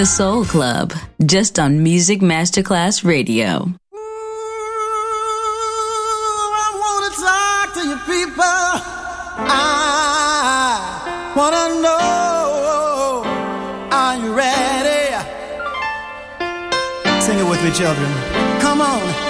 The Soul Club, just on Music Masterclass Radio. Ooh, I want to talk to you people. I want to know, are you ready? Sing it with me, children. Come on.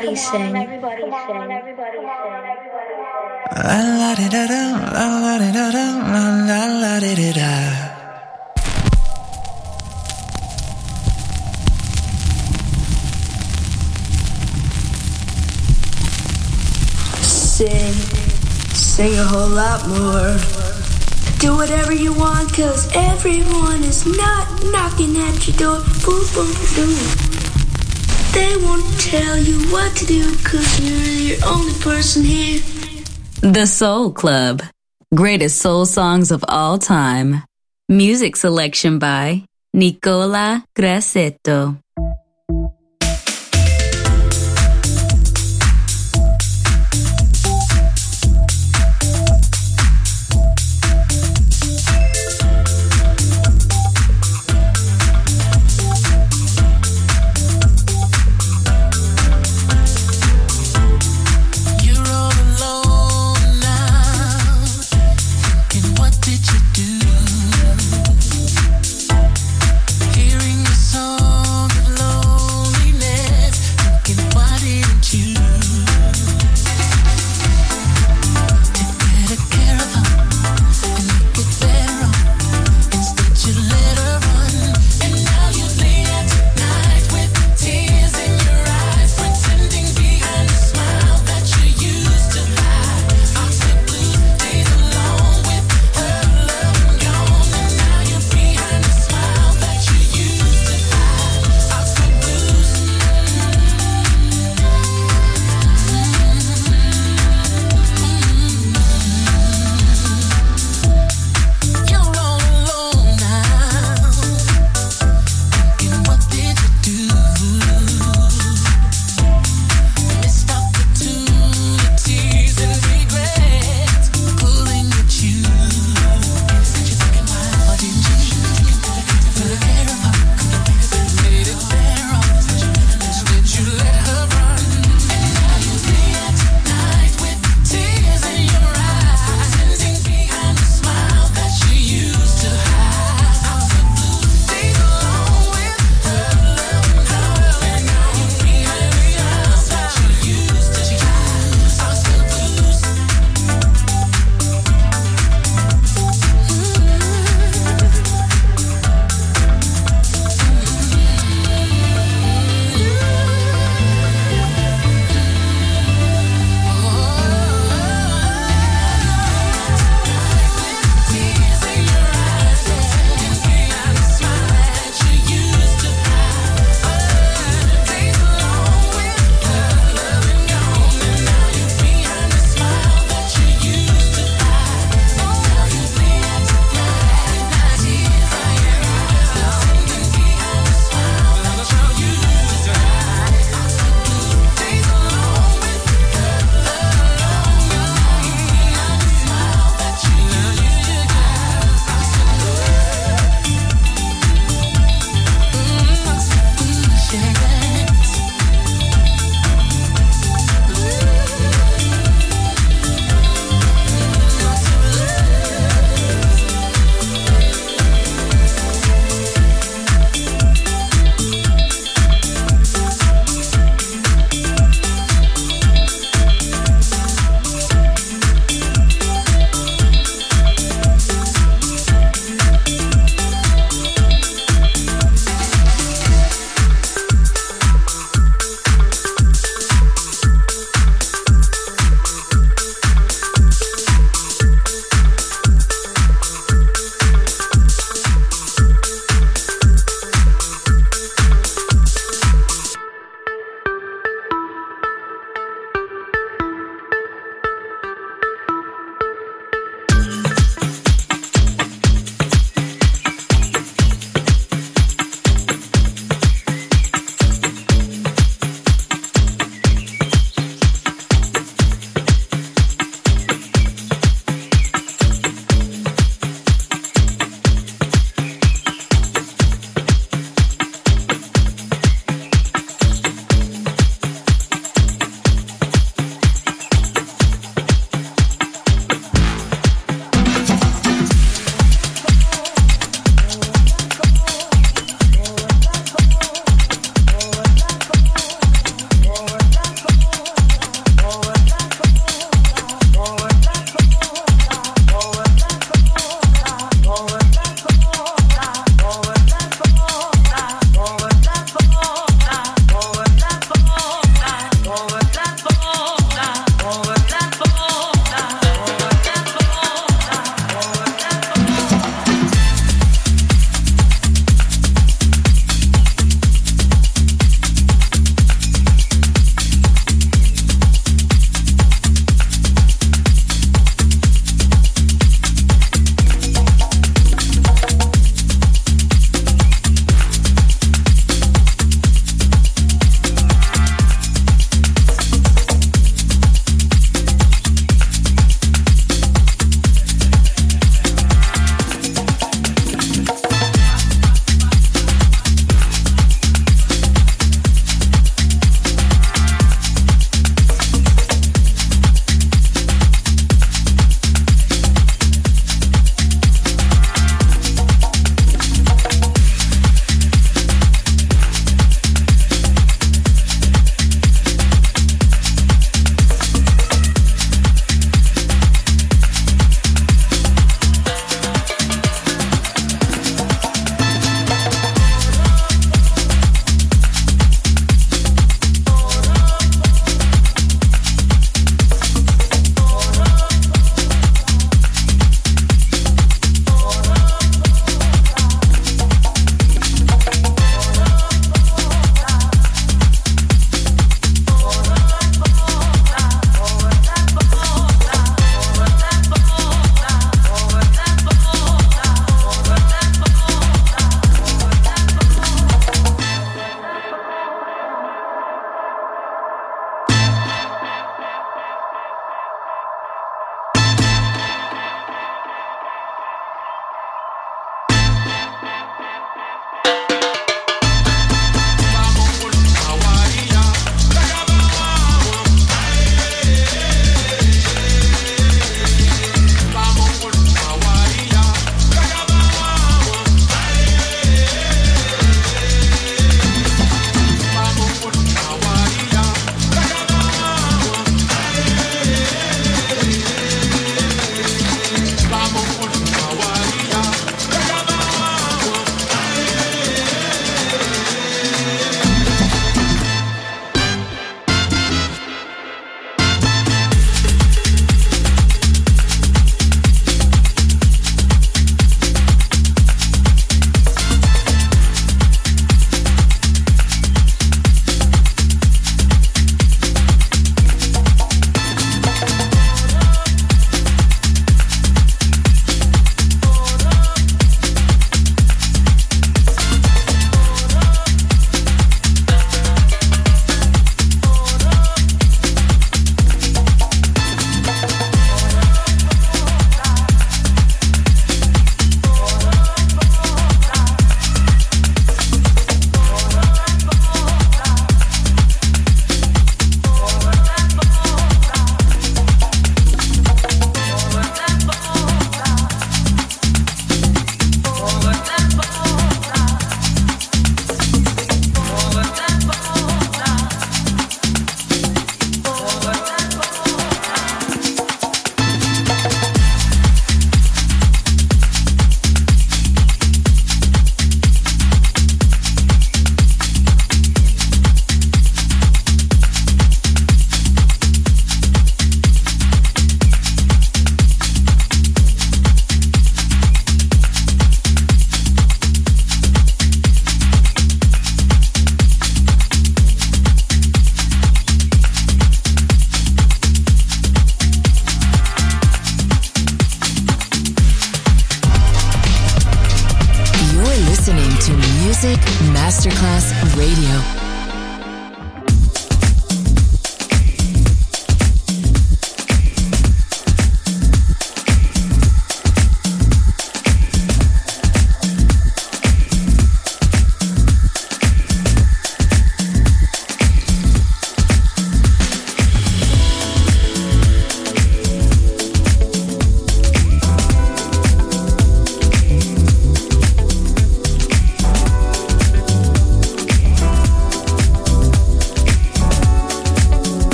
Da. Sing, everybody sing I let it out, I let it out, I let it out. Sing, sing a whole lot more. Do whatever you want, cause everyone is not knocking at your door. Boom, boom, boom. They won't tell you what to do, cause you're the only person here. The Soul Club. Greatest soul songs of all time. Music selection by Nicola Grassetto.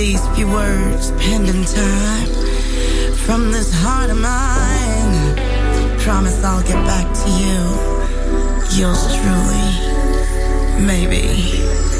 these few words penned in time from this heart of mine. Promise I'll get back to you. Yours truly, maybe.